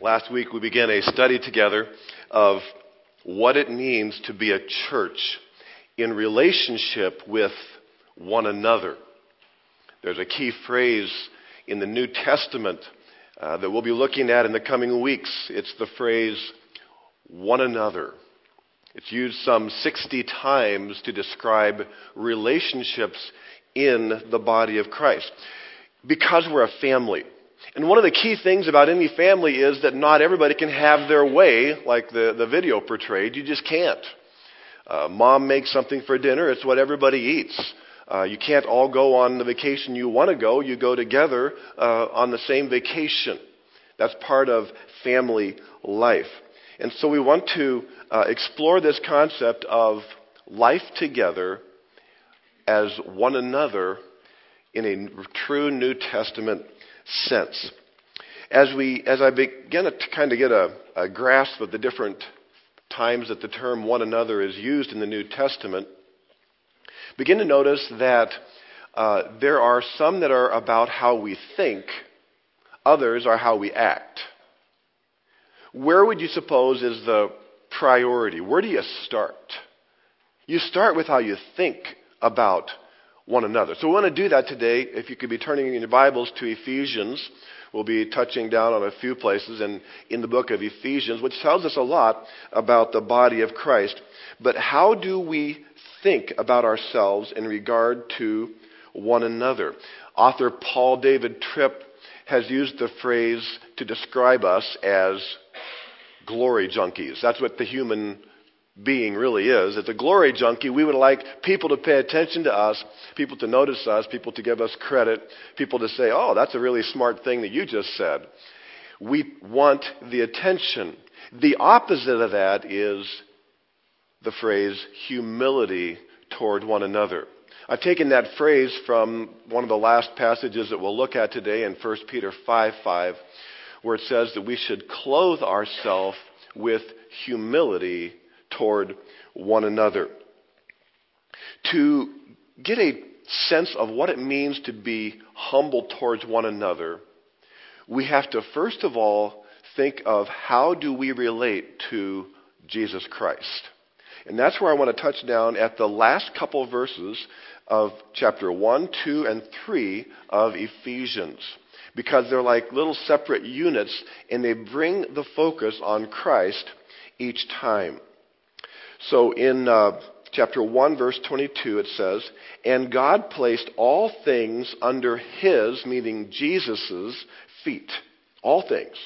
Last week we began a study together of what it means to be a church in relationship with one another. There's a key phrase in the New Testament uh, that we'll be looking at in the coming weeks. It's the phrase one another. It's used some 60 times to describe relationships in the body of Christ. Because we're a family. And one of the key things about any family is that not everybody can have their way, like the, the video portrayed. You just can't. Uh, mom makes something for dinner, it's what everybody eats. Uh, you can't all go on the vacation you want to go. You go together uh, on the same vacation. That's part of family life. And so we want to uh, explore this concept of life together as one another in a true New Testament sense. As, we, as I begin to kind of get a, a grasp of the different times that the term one another is used in the New Testament, begin to notice that uh, there are some that are about how we think, others are how we act. Where would you suppose is the priority? Where do you start? You start with how you think about one another. So we want to do that today. If you could be turning in your Bibles to Ephesians, we'll be touching down on a few places in, in the book of Ephesians, which tells us a lot about the body of Christ. But how do we think about ourselves in regard to one another? Author Paul David Tripp has used the phrase to describe us as glory junkies. That's what the human being really is. As a glory junkie, we would like people to pay attention to us, people to notice us, people to give us credit, people to say, oh, that's a really smart thing that you just said. We want the attention. The opposite of that is the phrase humility toward one another. I've taken that phrase from one of the last passages that we'll look at today in 1 Peter 5 5, where it says that we should clothe ourselves with humility toward one another. To get a sense of what it means to be humble towards one another, we have to first of all think of how do we relate to Jesus Christ. And that's where I want to touch down at the last couple verses of chapter 1, 2, and 3 of Ephesians. Because they're like little separate units and they bring the focus on Christ each time. So in uh, chapter 1, verse 22, it says, And God placed all things under his, meaning Jesus' feet. All things.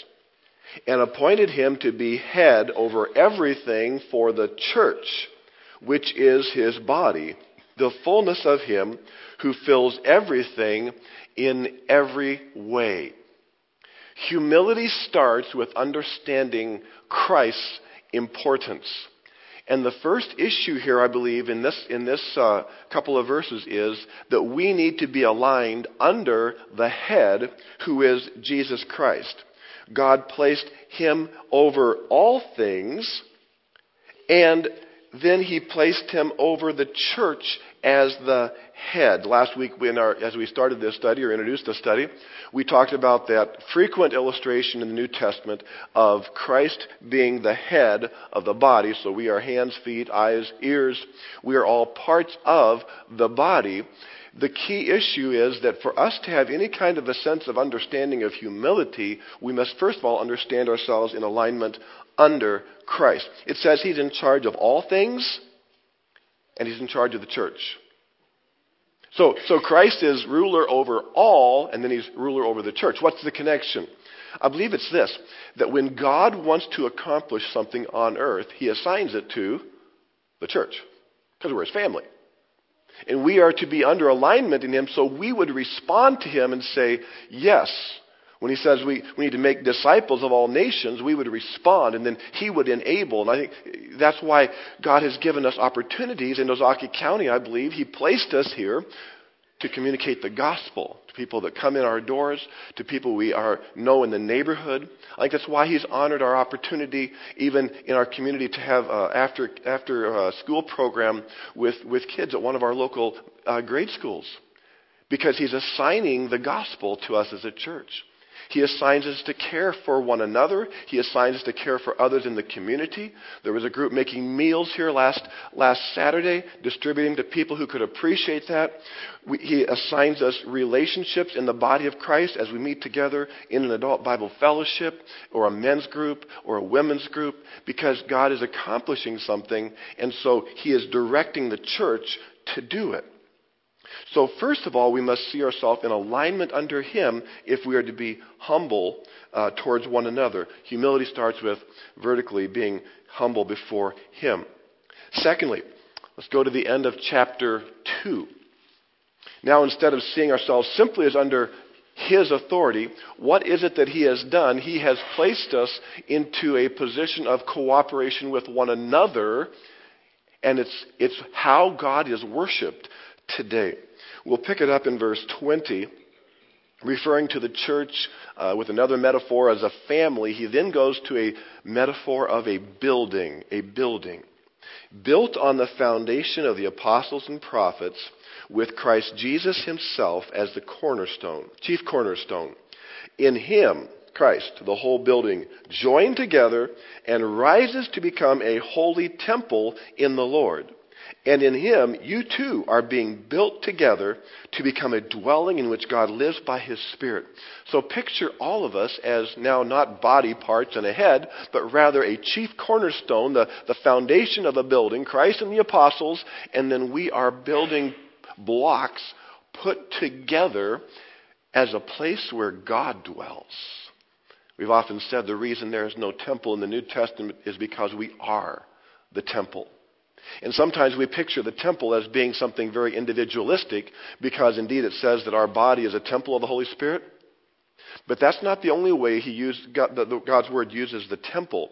And appointed him to be head over everything for the church, which is his body, the fullness of him who fills everything in every way. Humility starts with understanding Christ's importance. And the first issue here, I believe, in this, in this uh, couple of verses is that we need to be aligned under the head who is Jesus Christ. God placed him over all things, and then he placed him over the church as the head. Last week, our, as we started this study or introduced the study, we talked about that frequent illustration in the New Testament of Christ being the head of the body. So we are hands, feet, eyes, ears. We are all parts of the body. The key issue is that for us to have any kind of a sense of understanding of humility, we must first of all understand ourselves in alignment under Christ. It says He's in charge of all things, and He's in charge of the church. So, so Christ is ruler over all, and then He's ruler over the church. What's the connection? I believe it's this that when God wants to accomplish something on earth, He assigns it to the church, because we're His family. And we are to be under alignment in Him so we would respond to Him and say, Yes. When He says we, we need to make disciples of all nations, we would respond and then He would enable. And I think that's why God has given us opportunities in Ozaukee County, I believe. He placed us here to communicate the gospel to people that come in our doors, to people we are, know in the neighborhood. I think that's why he's honored our opportunity, even in our community, to have uh, after after uh, school program with with kids at one of our local uh, grade schools, because he's assigning the gospel to us as a church. He assigns us to care for one another. He assigns us to care for others in the community. There was a group making meals here last, last Saturday, distributing to people who could appreciate that. We, he assigns us relationships in the body of Christ as we meet together in an adult Bible fellowship or a men's group or a women's group because God is accomplishing something and so He is directing the church to do it. So, first of all, we must see ourselves in alignment under Him if we are to be humble uh, towards one another. Humility starts with vertically being humble before Him. Secondly, let's go to the end of chapter 2. Now, instead of seeing ourselves simply as under his authority, what is it that He has done? He has placed us into a position of cooperation with one another, and it's, it's how God is worshiped today. We'll pick it up in verse 20, referring to the church uh, with another metaphor as a family. He then goes to a metaphor of a building, a building. Built on the foundation of the apostles and prophets, with Christ Jesus himself as the cornerstone, chief cornerstone. In him, Christ, the whole building, joined together and rises to become a holy temple in the Lord. And in him, you too are being built together to become a dwelling in which God lives by his Spirit. So picture all of us as now not body parts and a head, but rather a chief cornerstone, the, the foundation of a building, Christ and the apostles, and then we are building blocks put together as a place where God dwells. We've often said the reason there is no temple in the New Testament is because we are the temple. And sometimes we picture the temple as being something very individualistic because indeed it says that our body is a temple of the Holy Spirit. But that's not the only way he used, God, the, God's word uses the temple.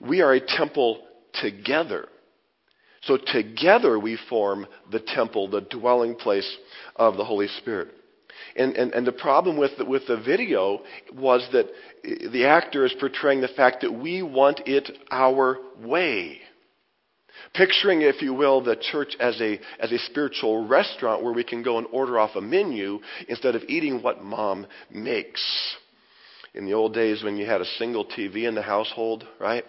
We are a temple together. So together we form the temple, the dwelling place of the Holy Spirit. And, and, and the problem with the, with the video was that the actor is portraying the fact that we want it our way. Picturing, if you will, the church as a, as a spiritual restaurant where we can go and order off a menu instead of eating what mom makes. In the old days when you had a single TV in the household, right?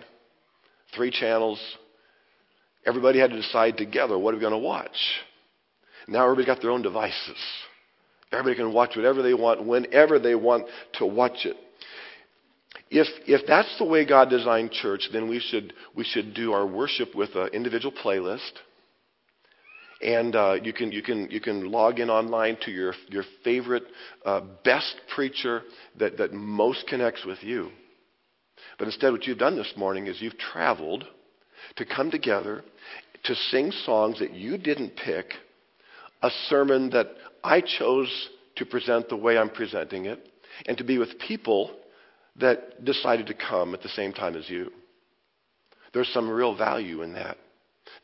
Three channels. Everybody had to decide together what are we going to watch. Now everybody's got their own devices. Everybody can watch whatever they want, whenever they want to watch it. If, if that's the way God designed church, then we should, we should do our worship with an individual playlist. And uh, you, can, you, can, you can log in online to your, your favorite, uh, best preacher that, that most connects with you. But instead, what you've done this morning is you've traveled to come together to sing songs that you didn't pick, a sermon that I chose to present the way I'm presenting it, and to be with people that decided to come at the same time as you. There's some real value in that.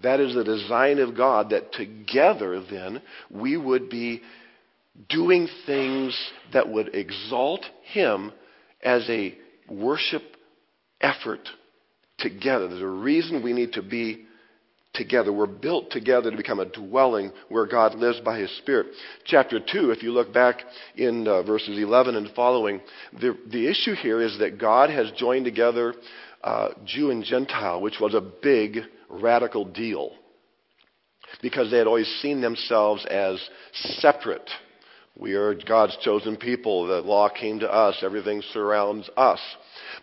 That is the design of God that together then we would be doing things that would exalt Him as a worship effort together. There's a reason we need to be together. We're built together to become a dwelling where God lives by His Spirit. Chapter 2, if you look back in uh, verses 11 and following, the, the issue here is that God has joined together uh, Jew and Gentile, which was a big, radical deal. Because they had always seen themselves as separate. We are God's chosen people. The law came to us. Everything surrounds us.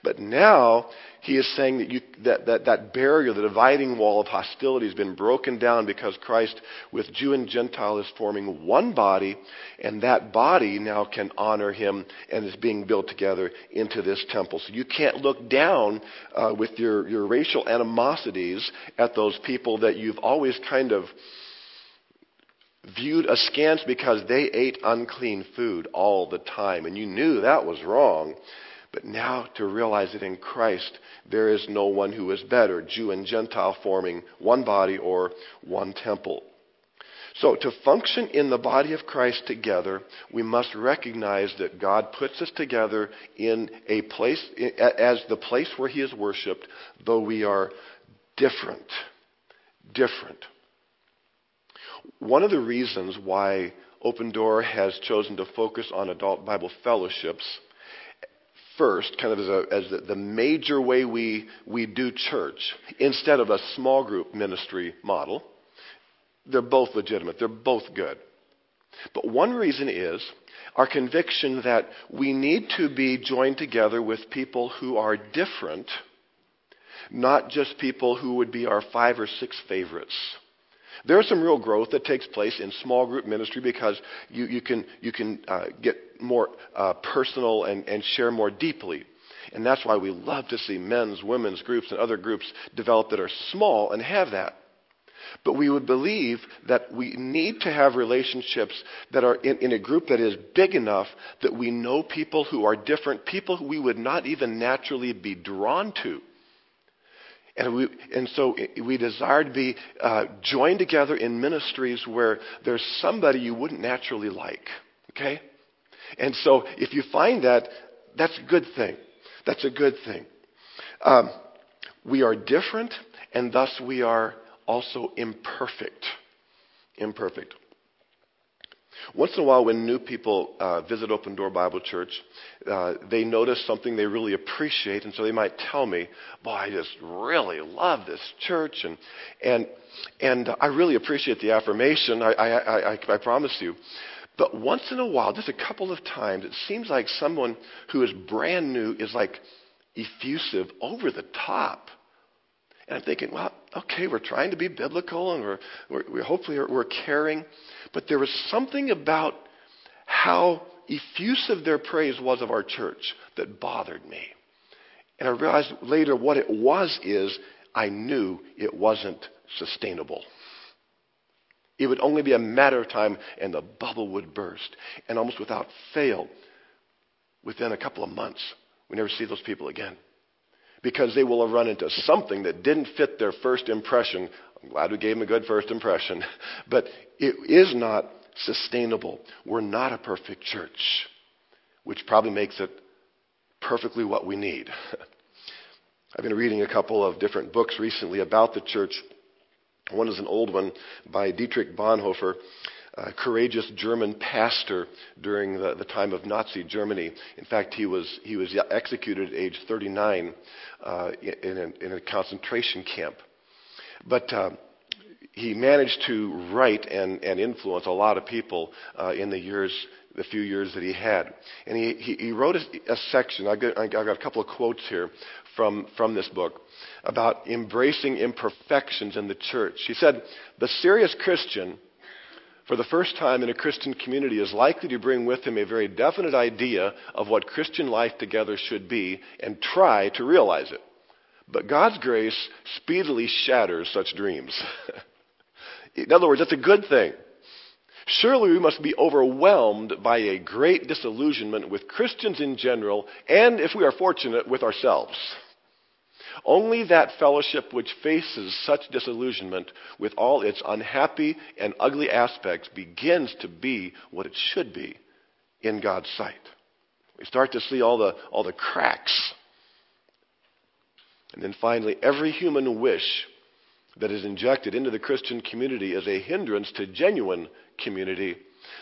But now he is saying that, you, that, that, that barrier, the dividing wall of hostility has been broken down because Christ, with Jew and Gentile, is forming one body, and that body now can honor him and is being built together into this temple. So you can't look down uh, with your, your racial animosities at those people that you've always kind of viewed askance because they ate unclean food all the time, and you knew that was wrong. But now to realize that in Christ there is no one who is better, Jew and Gentile forming one body or one temple. So, to function in the body of Christ together, we must recognize that God puts us together in a place, as the place where He is worshiped, though we are different. Different. One of the reasons why Open Door has chosen to focus on adult Bible fellowships first, kind of as, a, as the, the major way we, we do church, instead of a small group ministry model. They're both legitimate, they're both good. But one reason is our conviction that we need to be joined together with people who are different, not just people who would be our five or six favorites. There's some real growth that takes place in small group ministry because you, you can, you can uh, get more uh, personal and, and share more deeply. And that's why we love to see men's, women's groups, and other groups develop that are small and have that. But we would believe that we need to have relationships that are in, in, a group that is big enough that we know people who are different, people who we would not even naturally be drawn to. And, we, and so we desire to be uh, joined together in ministries where there's somebody you wouldn't naturally like. Okay? And so if you find that, that's a good thing. That's a good thing. Um, we are different, and thus we are also imperfect. Imperfect. Once in a while, when new people uh, visit Open Door Bible Church, uh, they notice something they really appreciate, and so they might tell me, "Boy, I just really love this church," and and and I really appreciate the affirmation. I I, I, I promise you. But once in a while, just a couple of times, it seems like someone who is brand new is like effusive, over the top. And I'm thinking, well, okay, we're trying to be biblical and we're, we're, we're hopefully we're, we're caring. But there was something about how effusive their praise was of our church that bothered me. And I realized later what it was is I knew it wasn't sustainable. It would only be a matter of time and the bubble would burst. And almost without fail, within a couple of months, we never see those people again. Because they will have run into something that didn't fit their first impression I'm glad we gave them a good first impression. But it is not sustainable. We're not a perfect church, which probably makes it perfectly what we need. I've been reading a couple of different books recently about the church. One is an old one by Dietrich Bonhoeffer, a courageous German pastor during the, the time of Nazi Germany. In fact, he was, he was executed at age 39 uh, in, a, in a concentration camp. But uh, he managed to write and, and influence a lot of people uh, in the years, the few years that he had. And he, he, he wrote a, a section, I got, I got a couple of quotes here from, from this book, about embracing imperfections in the church. He said, The serious Christian, for the first time in a Christian community, is likely to bring with him a very definite idea of what Christian life together should be and try to realize it. But God's grace speedily shatters such dreams. in other words, that's a good thing. Surely we must be overwhelmed by a great disillusionment with Christians in general, and if we are fortunate, with ourselves. Only that fellowship which faces such disillusionment with all its unhappy and ugly aspects begins to be what it should be in God's sight. We start to see all the, all the cracks and then finally, every human wish that is injected into the Christian community is a hindrance to genuine community.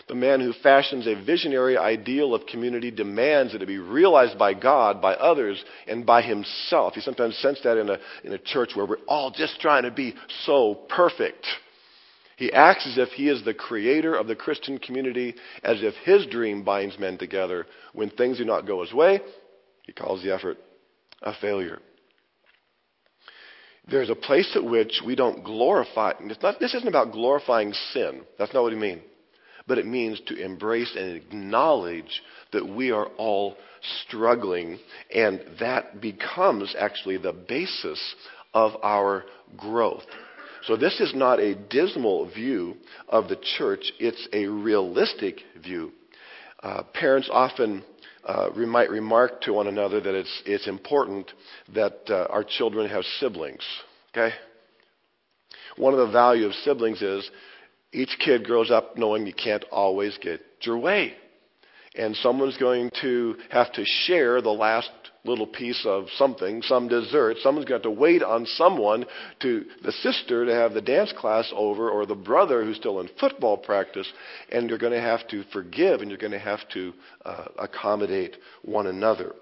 The man who fashions a visionary ideal of community demands that it be realized by God, by others, and by himself. You sometimes sense that in a, in a church where we're all just trying to be so perfect. He acts as if he is the creator of the Christian community, as if his dream binds men together. When things do not go his way, he calls the effort a failure. There's a place at which we don't glorify. Not, this isn't about glorifying sin. That's not what he means. But it means to embrace and acknowledge that we are all struggling, and that becomes actually the basis of our growth. So, this is not a dismal view of the church, it's a realistic view. Uh, parents often uh, we might remark to one another that it's, it's important that uh, our children have siblings. Okay? One of the value of siblings is each kid grows up knowing you can't always get your way. And someone's going to have to share the last little piece of something, some dessert. Someone's have to wait on someone to, the sister to have the dance class over, or the brother who's still in football practice, and you're going to have to forgive and you're going to have to uh, accommodate one another.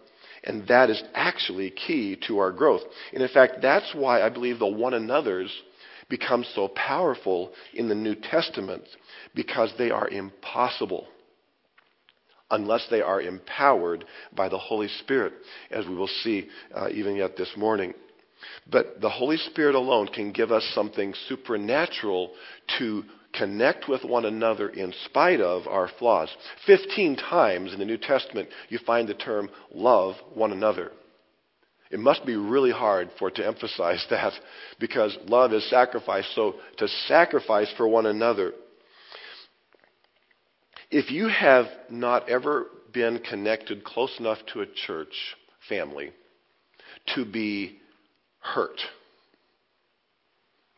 And that is actually key to our growth. And in fact, that's why I believe the one another's become so powerful in the New Testament because they are impossible unless they are empowered by the Holy Spirit, as we will see uh, even yet this morning. But the Holy Spirit alone can give us something supernatural to connect with one another in spite of our flaws. Fifteen times in the New Testament, you find the term love one another. It must be really hard for it to emphasize that because love is sacrifice. So to sacrifice for one another. If you have not ever been connected close enough to a church family to be hurt,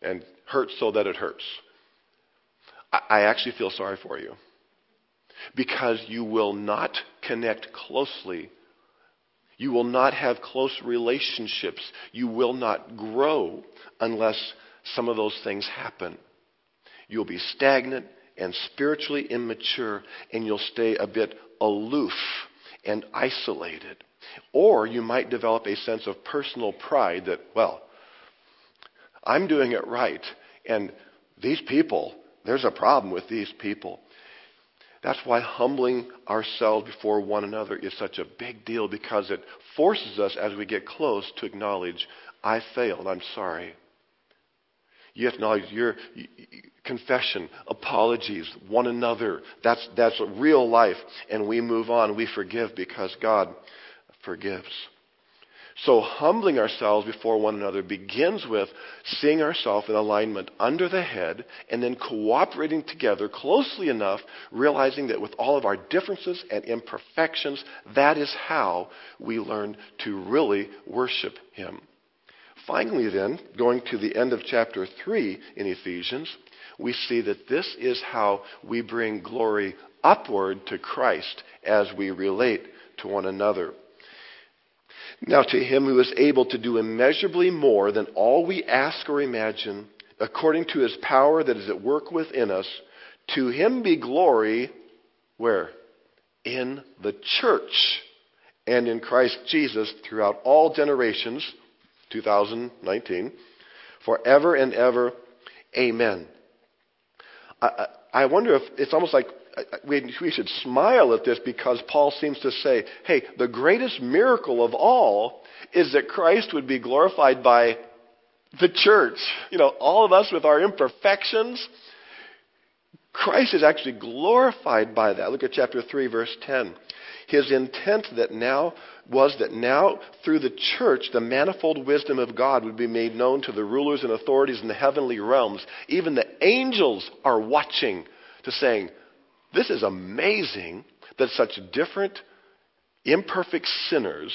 and hurt so that it hurts, I actually feel sorry for you. Because you will not connect closely. You will not have close relationships. You will not grow unless some of those things happen. You'll be stagnant and spiritually immature, and you'll stay a bit aloof and isolated. Or you might develop a sense of personal pride that, well, I'm doing it right, and these people, there's a problem with these people. That's why humbling ourselves before one another is such a big deal because it forces us as we get close to acknowledge, I failed, I'm sorry. You acknowledge your confession, apologies, one another. That's, that's real life. And we move on. We forgive because God forgives. So, humbling ourselves before one another begins with seeing ourselves in alignment under the head and then cooperating together closely enough, realizing that with all of our differences and imperfections, that is how we learn to really worship Him. Finally, then, going to the end of chapter 3 in Ephesians, we see that this is how we bring glory upward to Christ as we relate to one another. Now, to him who is able to do immeasurably more than all we ask or imagine, according to his power that is at work within us, to him be glory, where? In the church and in Christ Jesus throughout all generations, 2019, forever and ever. Amen. I, I wonder if it's almost like uh, uh, we, we should smile at this because Paul seems to say, hey, the greatest miracle of all is that Christ would be glorified by the church. You know, all of us with our imperfections. Christ is actually glorified by that. Look at chapter 3, verse 10. His intent that now was that now through the church the manifold wisdom of God would be made known to the rulers and authorities in the heavenly realms. Even the angels are watching to saying, this is amazing that such different, imperfect sinners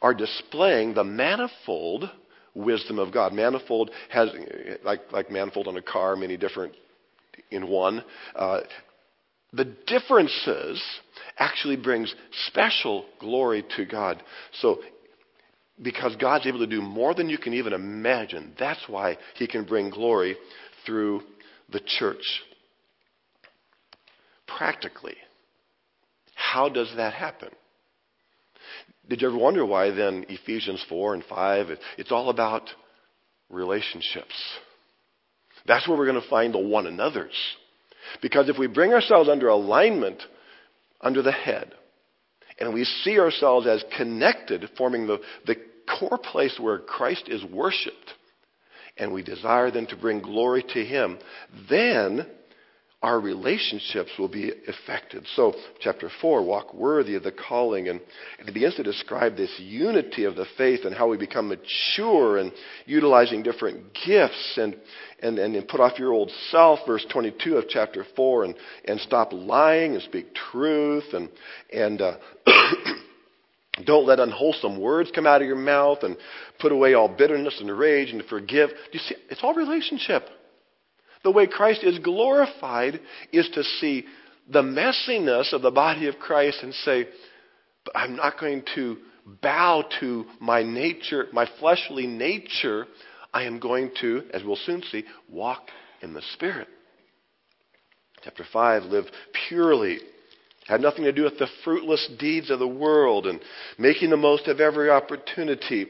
are displaying the manifold wisdom of God. Manifold has, like, like manifold on a car, many different in one. Uh, the differences actually brings special glory to God. So, because God's able to do more than you can even imagine, that's why He can bring glory through the church practically. How does that happen? Did you ever wonder why then Ephesians 4 and 5, it's all about relationships? That's where we're going to find the one another's. Because if we bring ourselves under alignment under the head, and we see ourselves as connected, forming the, the core place where Christ is worshiped, and we desire then to bring glory to Him, then our relationships will be affected. So, chapter 4, walk worthy of the calling. And, it begins to describe this unity of the faith and how we become mature and utilizing different gifts and, and, and, put off your old self, verse 22 of chapter 4, and, and stop lying and speak truth and, and uh, don't let unwholesome words come out of your mouth and put away all bitterness and rage and forgive. Do you see? It's all relationship. The way Christ is glorified is to see the messiness of the body of Christ and say, I'm not going to bow to my nature, my fleshly nature. I am going to, as we'll soon see, walk in the Spirit. Chapter 5 live purely Had nothing to do with the fruitless deeds of the world and making the most of every opportunity.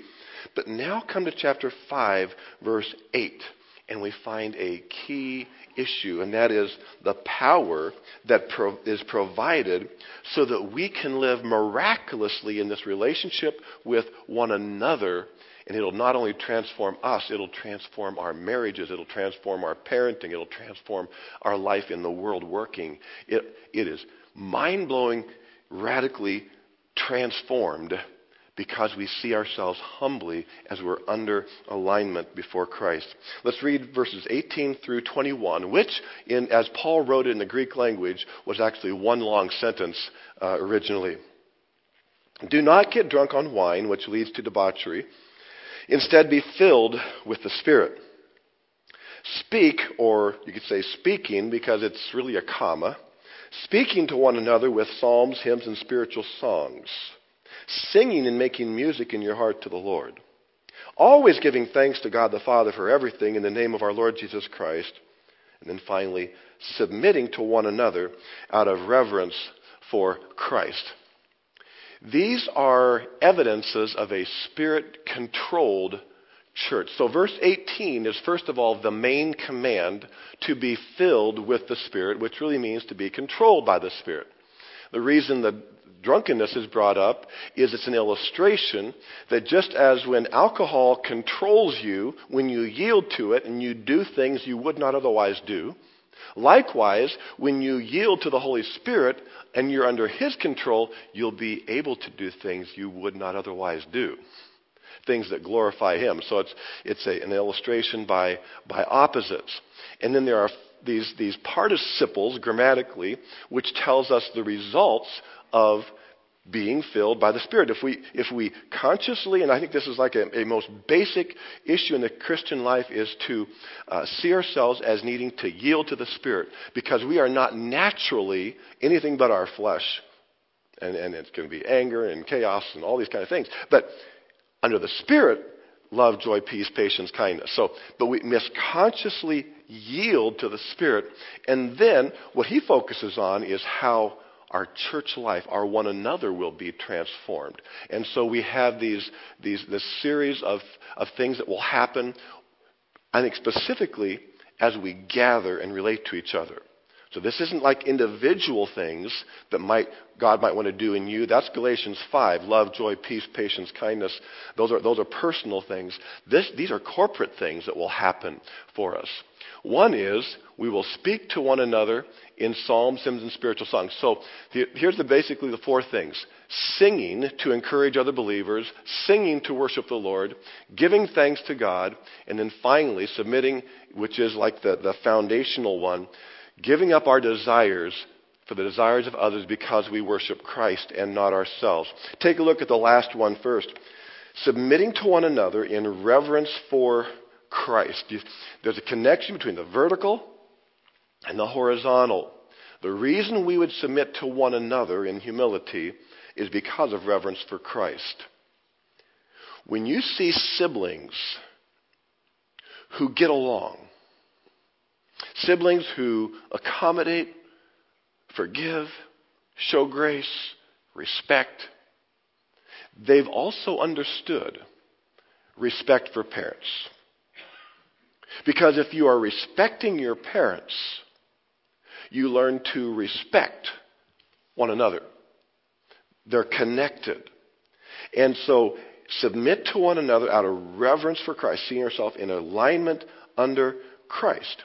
But now come to chapter 5, verse 8, and we find a key issue, and that is the power that pro- is provided so that we can live miraculously in this relationship with one another. And it'll not only transform us, it'll transform our marriages, it'll transform our parenting, it'll transform our life in the world working. It, it is mind blowing, radically transformed because we see ourselves humbly as we're under alignment before Christ. Let's read verses 18 through 21, which, in, as Paul wrote in the Greek language, was actually one long sentence uh, originally. Do not get drunk on wine, which leads to debauchery. Instead, be filled with the Spirit. Speak, or you could say speaking, because it's really a comma, speaking to one another with psalms, hymns, and spiritual songs singing and making music in your heart to the Lord. Always giving thanks to God the Father for everything in the name of our Lord Jesus Christ. And then finally, submitting to one another out of reverence for Christ. These are evidences of a spirit controlled church. So, verse 18 is first of all the main command to be filled with the Spirit, which really means to be controlled by the Spirit. The reason the drunkenness is brought up is it's an illustration that just as when alcohol controls you, when you yield to it and you do things you would not otherwise do, likewise, when you yield to the Holy Spirit and you're under His control, you'll be able to do things you would not otherwise do. Things that glorify Him. So it's, it's a, an illustration by, by opposites. And then there are these, these participles grammatically, which tells us the results of being filled by the Spirit. If we, if we consciously, and I think this is like a, a most basic issue in the Christian life, is to uh, see ourselves as needing to yield to the Spirit because we are not naturally anything but our flesh. And, and going to be anger and chaos and all these kind of things. But under the Spirit, love, joy, peace, patience, kindness. So, but we must consciously yield to the Spirit. And then what he focuses on is how our church life, our one another will be transformed. And so we have these, these, this series of, of things that will happen, I think specifically as we gather and relate to each other. So this isn't like individual things that might God might want to do in you. That's Galatians 5. Love, joy, peace, patience, kindness. Those are, those are personal things. This, these are corporate things that will happen for us. One is we will speak to one another in psalms, hymns, and spiritual songs. So here's the, basically the four things singing to encourage other believers, singing to worship the Lord, giving thanks to God, and then finally submitting, which is like the, the foundational one, giving up our desires for the desires of others because we worship Christ and not ourselves. Take a look at the last one first. Submitting to one another in reverence for Christ. There's a connection between the vertical and the horizontal. The reason we would submit to one another in humility is because of reverence for Christ. When you see siblings who get along, siblings who accommodate, forgive, show grace, respect, they've also understood respect for parents. Because if you are respecting your parents, you learn to respect one another. They're connected. And so submit to one another out of reverence for Christ, seeing yourself in alignment under Christ.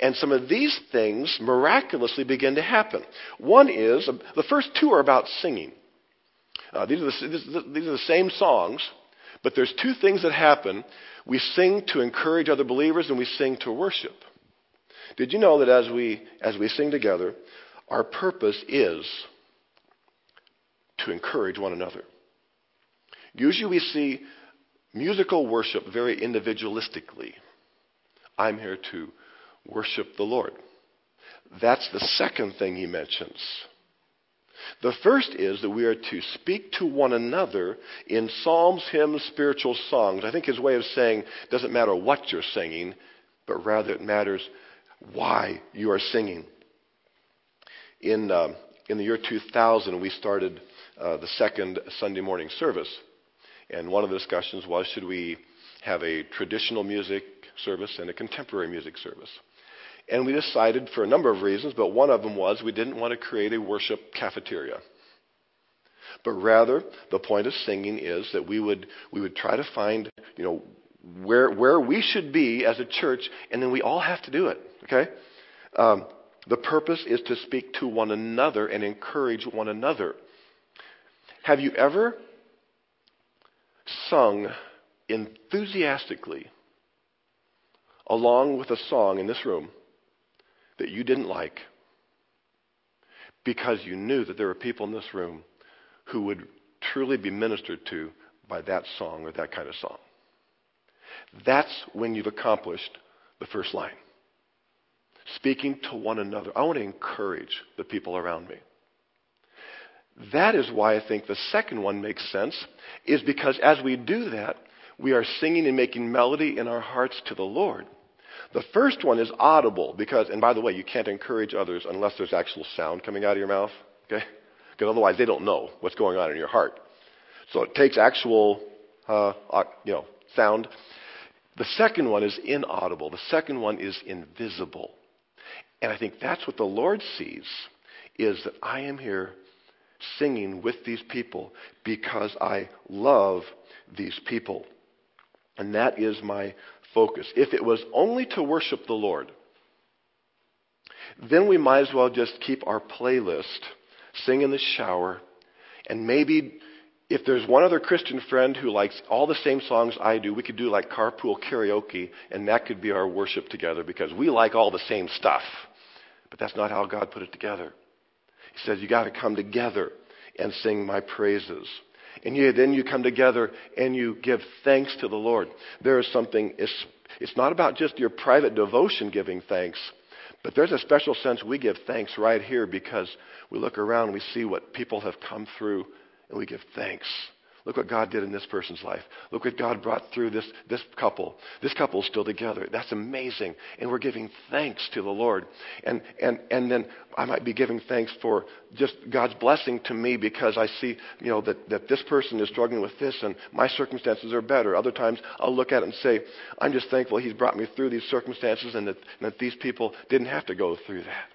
And some of these things miraculously begin to happen. One is, the first two are about singing. Uh, these, are the, these are the same songs, but there's two things that happen. We sing to encourage other believers and we sing to worship. Did you know that as we, as we sing together, our purpose is to encourage one another? Usually we see musical worship very individualistically. I'm here to worship the Lord. That's the second thing he mentions. The first is that we are to speak to one another in psalms, hymns, spiritual songs. I think his way of saying doesn't matter what you're singing, but rather it matters why you are singing. In, uh, in the year 2000, we started uh, the second Sunday morning service. And one of the discussions was should we have a traditional music service and a contemporary music service? And we decided for a number of reasons, but one of them was we didn't want to create a worship cafeteria. But rather, the point of singing is that we would, we would try to find, you know, where, where we should be as a church, and then we all have to do it, okay? Um, the purpose is to speak to one another and encourage one another. Have you ever sung enthusiastically along with a song in this room that you didn't like because you knew that there were people in this room who would truly be ministered to by that song or that kind of song? That's when you've accomplished the first line. Speaking to one another. I want to encourage the people around me. That is why I think the second one makes sense, is because as we do that, we are singing and making melody in our hearts to the Lord. The first one is audible because, and by the way, you can't encourage others unless there's actual sound coming out of your mouth, okay? Because otherwise they don't know what's going on in your heart. So it takes actual, uh, you know, sound. The second one is inaudible. The second one is invisible. And I think that's what the Lord sees is that I am here singing with these people because I love these people. And that is my focus. If it was only to worship the Lord, then we might as well just keep our playlist, sing in the shower, and maybe if there's one other Christian friend who likes all the same songs I do, we could do like carpool karaoke, and that could be our worship together because we like all the same stuff. But that's not how God put it together. He says, You got to come together and sing my praises. And you, then you come together and you give thanks to the Lord. There is something, it's, it's not about just your private devotion giving thanks, but there's a special sense we give thanks right here because we look around and we see what people have come through and we give thanks. Look what God did in this person's life. Look what God brought through this, this couple. This couple is still together. That's amazing. And we're giving thanks to the Lord. And, and, and then I might be giving thanks for just God's blessing to me because I see, you know, that, that this person is struggling with this and my circumstances are better. Other times I'll look at it and say, I'm just thankful He's brought me through these circumstances and that, and that these people didn't have to go through that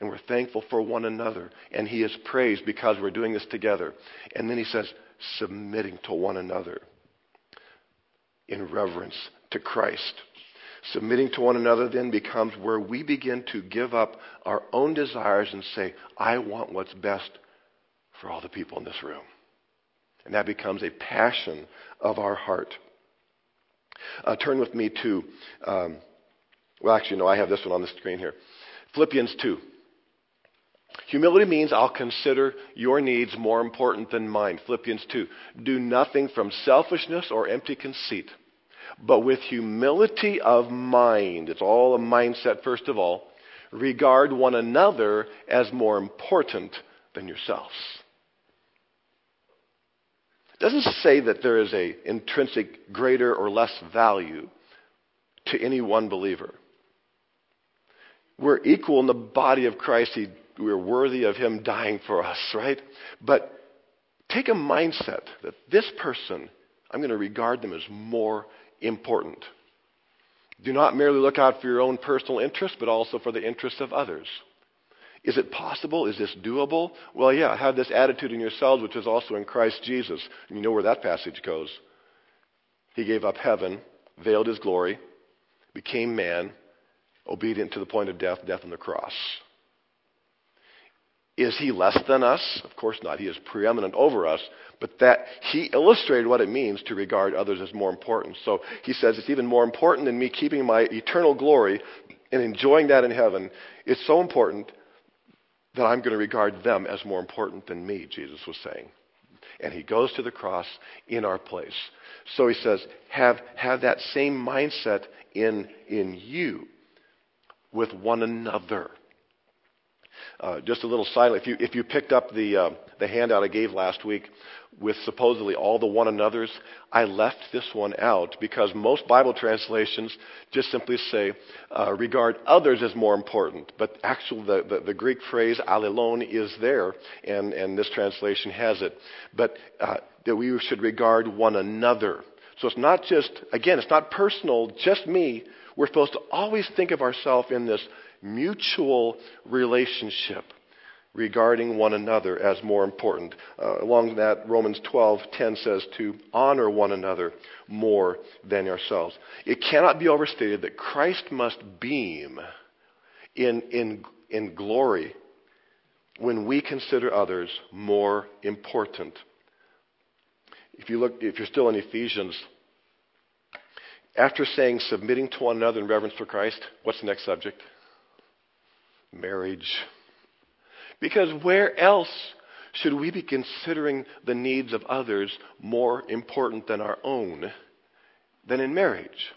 and we're thankful for one another. And he is praised because we're doing this together. And then he says, submitting to one another in reverence to Christ. Submitting to one another then becomes where we begin to give up our own desires and say, I want what's best for all the people in this room. And that becomes a passion of our heart. Uh, turn with me to, um, well, actually, no, I have this one on the screen here. Philippians 2. Humility means I'll consider your needs more important than mine. Philippians 2. Do nothing from selfishness or empty conceit, but with humility of mind. It's all a mindset, first of all. Regard one another as more important than yourselves. It doesn't say that there is a intrinsic greater or less value to any one believer. We're equal in the body of Christ. He we're worthy of him dying for us, right? But take a mindset that this person, I'm going to regard them as more important. Do not merely look out for your own personal interests, but also for the interests of others. Is it possible? Is this doable? Well, yeah, have this attitude in yourselves, which is also in Christ Jesus. And you know where that passage goes. He gave up heaven, veiled his glory, became man, obedient to the point of death, death on the cross. Is he less than us? Of course not. He is preeminent over us. But that he illustrated what it means to regard others as more important. So he says it's even more important than me keeping my eternal glory and enjoying that in heaven. It's so important that I'm going to regard them as more important than me, Jesus was saying. And he goes to the cross in our place. So he says, have, have that same mindset in, in you with one another. Uh, just a little side, if you, if you picked up the, uh, the handout I gave last week with supposedly all the one another's, I left this one out because most Bible translations just simply say, uh, regard others as more important. But actually, the, the, the, Greek phrase allelon is there, and, and this translation has it. But uh, that we should regard one another. So it's not just, again, it's not personal, just me. We're supposed to always think of ourselves in this mutual relationship regarding one another as more important. Uh, along that, Romans 12:10 says to honor one another more than yourselves. It cannot be overstated that Christ must beam in, in, in glory when we consider others more important. If you look, if you're still in Ephesians, after saying submitting to one another in reverence for Christ, what's the next subject? Marriage. Because where else should we be considering the needs of others more important than our own than in marriage?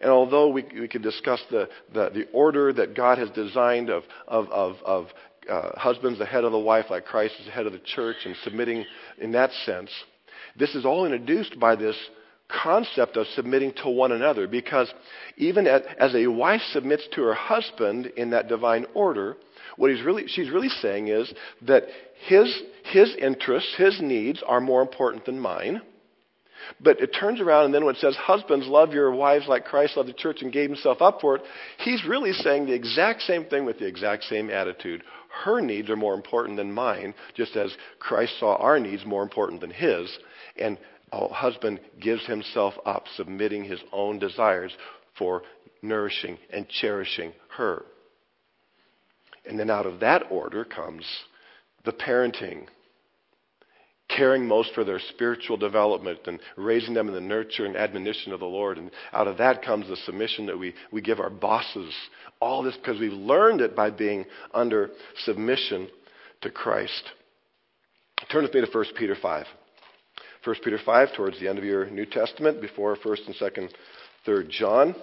And although we, we could discuss the, the, the, order that God has designed of, of, of, of uh, husbands the head of the wife, like Christ is the head of the church, and submitting in that sense, this is all introduced by this concept of submitting to one another because even as a wife submits to her husband in that divine order, what he's really, she's really saying is that his, his interests, his needs are more important than mine. But it turns around and then when it says, Husbands, love your wives like Christ loved the church and gave himself up for it, he's really saying the exact same thing with the exact same attitude. Her needs are more important than mine, just as Christ saw our needs more important than his. And a husband gives himself up, submitting his own desires for nourishing and cherishing her. And then out of that order comes the parenting, caring most for their spiritual development and raising them in the nurture and admonition of the Lord. And out of that comes the submission that we, we give our bosses. All this because we've learned it by being under submission to Christ. Turn with me to 1 Peter 5. 1 Peter 5, towards the end of your New Testament, before 1st and 2nd, 3rd John.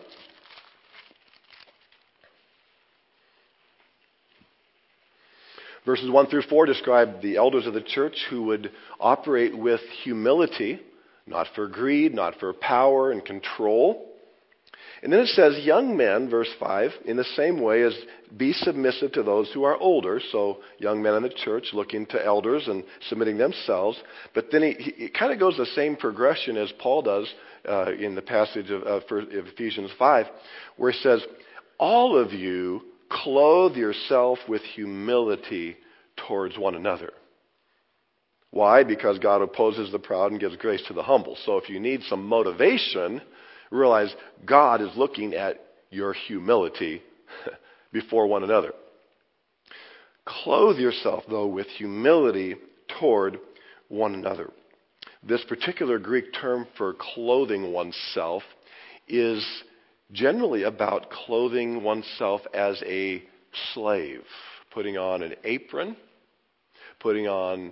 Verses 1 through 4 describe the elders of the church who would operate with humility, not for greed, not for power and control, and then it says, Young men, verse 5, in the same way as be submissive to those who are older. So, young men in the church looking to elders and submitting themselves. But then he, he kind of goes the same progression as Paul does uh, in the passage of, of Ephesians 5, where he says, All of you clothe yourself with humility towards one another. Why? Because God opposes the proud and gives grace to the humble. So if you need some motivation, realize God is looking at your humility before one another. Clothe yourself, though, with humility toward one another. This particular Greek term for clothing oneself is generally about clothing oneself as a slave, putting on an apron, putting on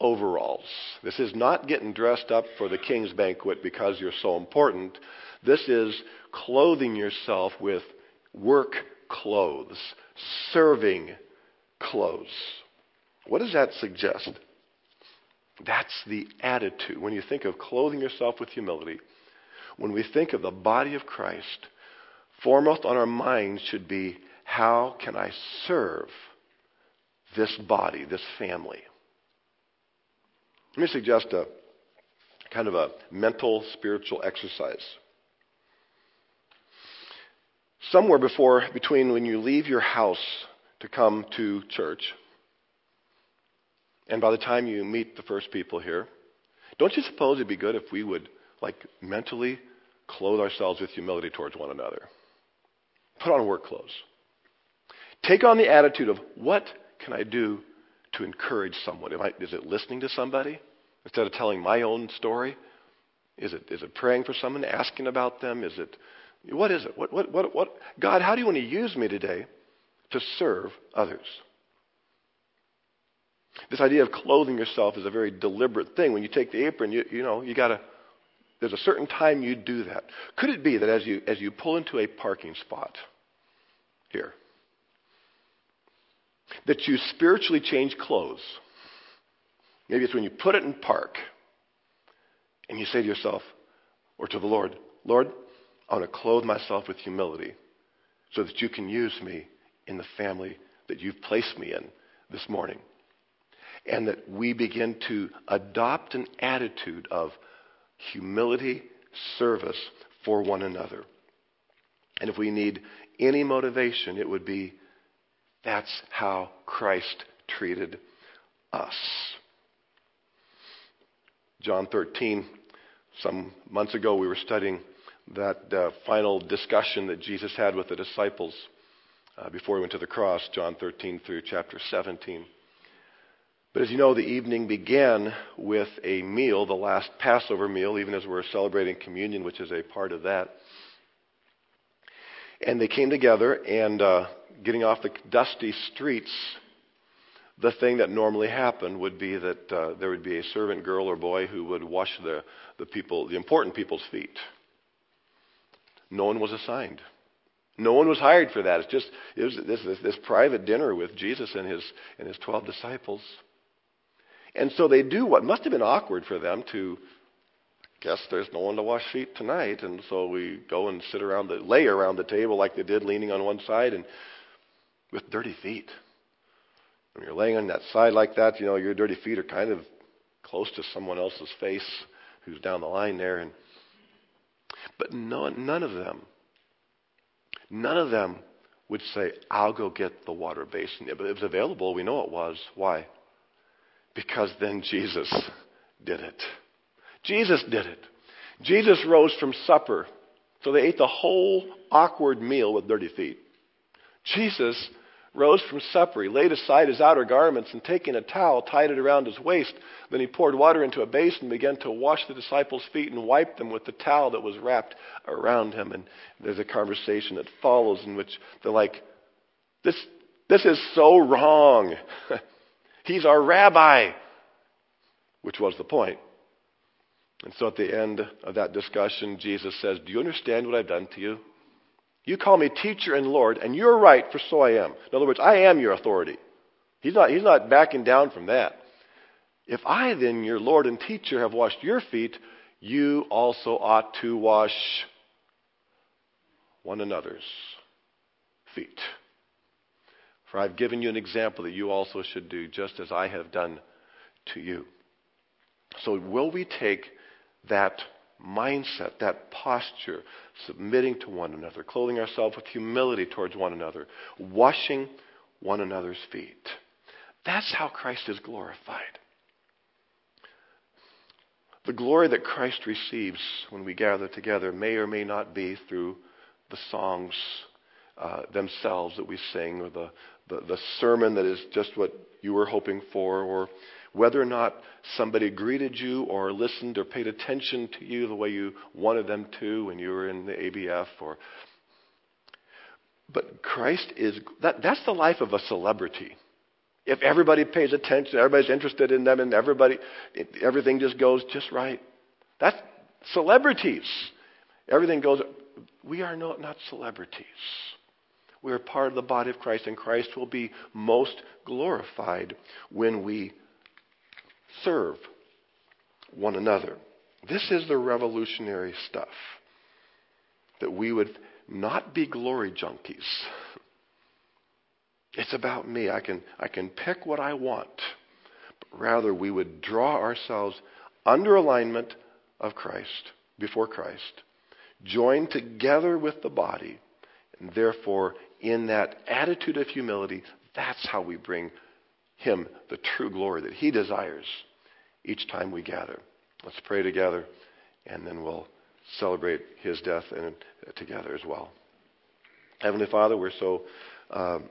overalls. This is not getting dressed up for the king's banquet because you're so important. This is clothing yourself with work clothes, serving clothes. What does that suggest? That's the attitude. When you think of clothing yourself with humility, when we think of the body of Christ, foremost on our minds should be how can I serve this body, this family? Let me suggest a kind of a mental spiritual exercise. Somewhere before, between when you leave your house to come to church and by the time you meet the first people here, don't you suppose it'd be good if we would, like, mentally clothe ourselves with humility towards one another? Put on work clothes. Take on the attitude of, what can I do to encourage someone? I, is it listening to somebody instead of telling my own story? Is it, is it praying for someone, asking about them? Is it, what is it? What, what, what, what? God, how do you want to use me today to serve others? This idea of clothing yourself is a very deliberate thing. When you take the apron, you, you know, you got to, there's a certain time you do that. Could it be that as you, as you pull into a parking spot here, that you spiritually change clothes. Maybe it's when you put it in park and you say to yourself or to the Lord, Lord, I want to clothe myself with humility so that you can use me in the family that you've placed me in this morning. And that we begin to adopt an attitude of humility, service for one another. And if we need any motivation, it would be that's how Christ treated us. John 13, some months ago, we were studying that uh, final discussion that Jesus had with the disciples uh, before he went to the cross, John 13 through chapter 17. But as you know, the evening began with a meal, the last Passover meal, even as we're celebrating communion, which is a part of that. And they came together, and uh, getting off the dusty streets, the thing that normally happened would be that uh, there would be a servant girl or boy who would wash the, the people, the important people's feet. No one was assigned. No one was hired for that. It's just it was this, this, this private dinner with Jesus and his and his twelve disciples. And so they do what must have been awkward for them to guess there's no one to wash feet tonight, and so we go and sit around the lay around the table like they did, leaning on one side and with dirty feet. When you're laying on that side like that, you know, your dirty feet are kind of close to someone else's face who's down the line there. And, but no, none of them, none of them would say, I'll go get the water basin. But it was available. We know it was. Why? Because then Jesus did it. Jesus did it. Jesus rose from supper. So they ate the whole awkward meal with dirty feet. Jesus rose from supper. He laid aside his outer garments and taking a towel, tied it around his waist. Then he poured water into a basin and began to wash the disciples' feet and wipe them with the towel that was wrapped around him. And there's a conversation that follows in which they're like, this, this is so wrong. He's our rabbi, which was the point. And so at the end of that discussion, Jesus says, Do you understand what I've done to you? You call me teacher and Lord, and you're right, for so I am. In other words, I am your authority. He's not, he's not backing down from that. If I, then, your Lord and teacher, have washed your feet, you also ought to wash one another's feet. For I've given you an example that you also should do, just as I have done to you. So, will we take that mindset, that posture, submitting to one another, clothing ourselves with humility towards one another, washing one another's feet. That's how Christ is glorified. The glory that Christ receives when we gather together may or may not be through the songs uh, themselves that we sing, or the, the, the sermon that is just what you were hoping for, or whether or not somebody greeted you or listened or paid attention to you the way you wanted them to when you were in the ABF or but Christ is that, that's the life of a celebrity. If everybody pays attention, everybody's interested in them, and everybody, everything just goes just right. That's celebrities. Everything goes. We are not, not celebrities. We are part of the body of Christ, and Christ will be most glorified when we serve one another. This is the revolutionary stuff. That we would not be glory junkies. It's about me. I can, I can pick what I want. But rather, we would draw ourselves under alignment of Christ, before Christ, joined together with the body, and therefore, in that attitude of humility, that's how we bring Him the true glory that He desires each time we gather. Let's pray together, and then we'll celebrate his death and uh, together as well. Heavenly Father, we're so um,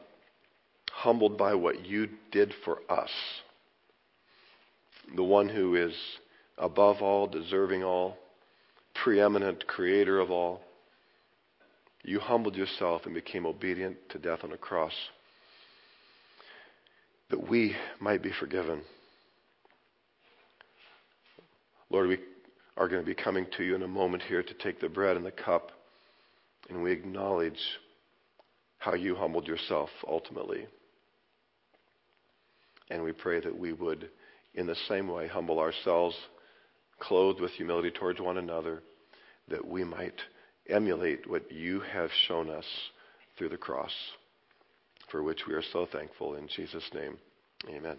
humbled by what you did for us. The one who is above all, deserving all, preeminent creator of all. You humbled yourself and became obedient to death on a cross that we might be forgiven. Lord, we are going to be coming to you in a moment here to take the bread and the cup, and we acknowledge how you humbled yourself ultimately. And we pray that we would, in the same way, humble ourselves, clothed with humility towards one another, that we might emulate what you have shown us through the cross for which we are so thankful. In Jesus' name, amen.